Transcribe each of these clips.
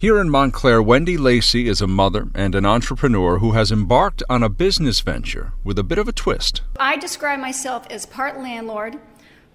Here in Montclair, Wendy Lacey is a mother and an entrepreneur who has embarked on a business venture with a bit of a twist. I describe myself as part landlord,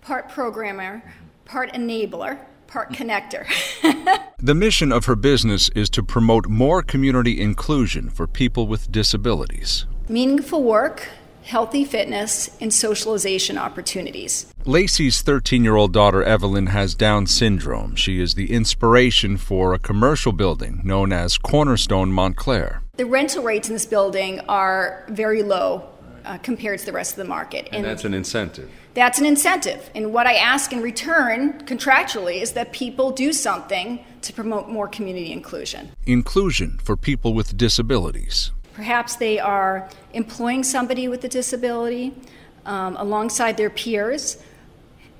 part programmer, part enabler, part connector. The mission of her business is to promote more community inclusion for people with disabilities. Meaningful work, healthy fitness, and socialization opportunities. Lacey's 13 year old daughter Evelyn has Down syndrome. She is the inspiration for a commercial building known as Cornerstone Montclair. The rental rates in this building are very low uh, compared to the rest of the market. And that's an incentive. That's an incentive. And what I ask in return, contractually, is that people do something to promote more community inclusion. Inclusion for people with disabilities. Perhaps they are employing somebody with a disability um, alongside their peers,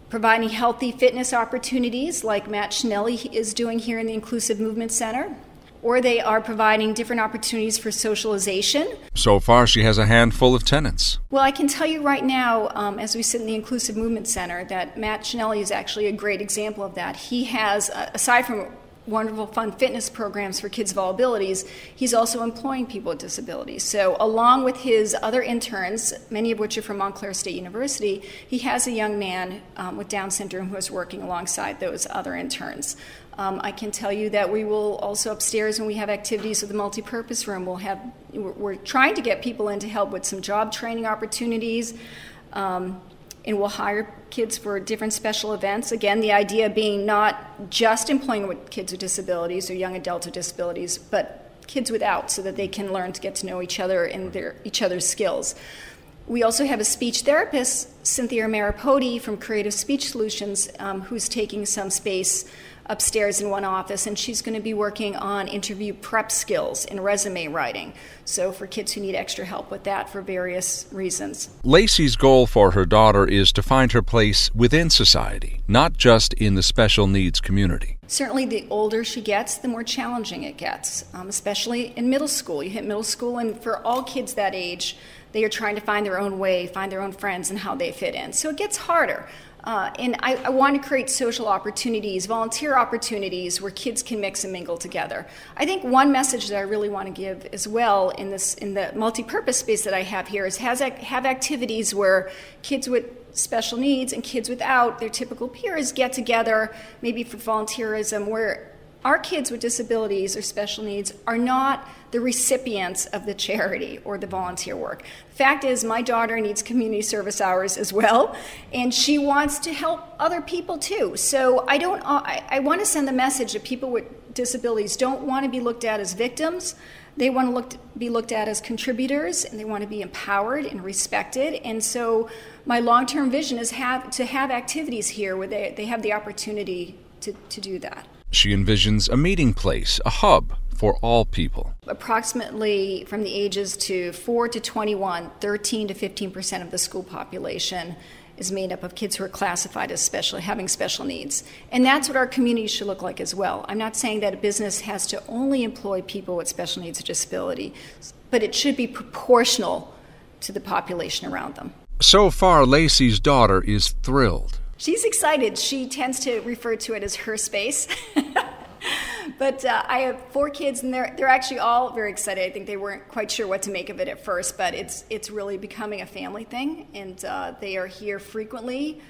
providing healthy fitness opportunities like Matt Schnelly is doing here in the Inclusive Movement Center, or they are providing different opportunities for socialization. So far, she has a handful of tenants. Well, I can tell you right now, um, as we sit in the Inclusive Movement Center, that Matt Schnelly is actually a great example of that. He has, uh, aside from wonderful fun fitness programs for kids of all abilities, he's also employing people with disabilities. So, along with his other interns, many of which are from Montclair State University, he has a young man um, with Down syndrome who is working alongside those other interns. Um, I can tell you that we will also upstairs when we have activities with the multi-purpose room. We'll have we're, trying to get people in to help with some job training opportunities. Um, and we'll hire kids for different special events. Again, the idea being not just employing with kids with disabilities or young adults with disabilities, but kids without, so that they can learn to get to know each other and their each other's skills. We also have a speech therapist, Cynthia Maripodi from Creative Speech Solutions, um, who's taking some space upstairs in one office, and she's going to be working on interview prep skills and resume writing. So, for kids who need extra help with that for various reasons. Lacey's goal for her daughter is to find her place within society, not just in the special needs community. Certainly, the older she gets, the more challenging it gets, um, especially in middle school. You hit middle school, and for all kids that age, they are trying to find their own way, find their own friends, and how they fit in. So it gets harder. Uh, and I, I, want to create social opportunities, volunteer opportunities where kids can mix and mingle together. I think one message that I really want to give as well in this in the multi-purpose space that I have here is has have activities where kids with special needs and kids without their typical peers get together, maybe for volunteerism, where our kids with disabilities or special needs are not the recipients of the charity or the volunteer work. Fact is, my daughter needs community service hours as well, and she wants to help other people too. So I don't. I, I want to send the message that people with disabilities don't want to be looked at as victims. They want to look, be looked at as contributors, and they want to be empowered and respected. And so, my long-term vision is have to have activities here where they, they have the opportunity to, to do that. She envisions a meeting place, a hub for all people. Approximately from the ages to 4 to 21, 13 to 15 percent of the school population is made up of kids who are classified as special, having special needs. And that's what our community should look like as well. I'm not saying that a business has to only employ people with special needs or disability, but it should be proportional to the population around them. So far, Lacey's daughter is thrilled. She's excited. She tends to refer to it as her space. but uh, I have four kids, and they're they're actually all very excited. I think they weren't quite sure what to make of it at first, but it's it's really becoming a family thing, and uh, they are here frequently.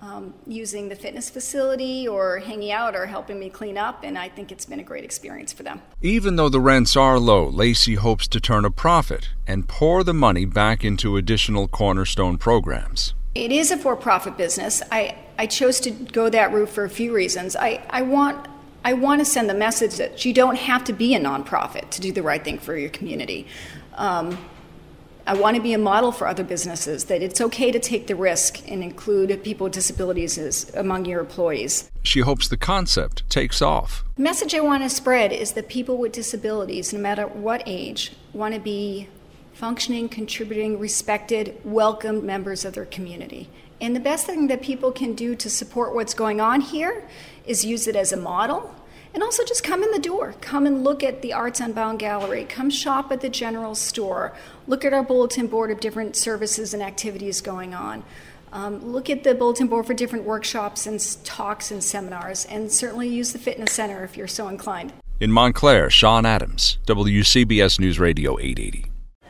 Um, using the fitness facility or hanging out or helping me clean up, and I think it's been a great experience for them. Even though the rents are low, Lacey hopes to turn a profit and pour the money back into additional cornerstone programs. It is a for profit business. I, I chose to go that route for a few reasons. I, I, want, I want to send the message that you don't have to be a nonprofit to do the right thing for your community. Um, I want to be a model for other businesses that it's okay to take the risk and include people with disabilities as, among your employees. She hopes the concept takes off. The message I want to spread is that people with disabilities, no matter what age, want to be functioning, contributing, respected, welcomed members of their community. And the best thing that people can do to support what's going on here is use it as a model and also just come in the door. Come and look at the Arts Unbound Gallery. Come shop at the general store. Look at our bulletin board of different services and activities going on. Um, look at the bulletin board for different workshops and talks and seminars, and certainly use the fitness center if you're so inclined. In Montclair, Sean Adams, WCBS News Radio 880.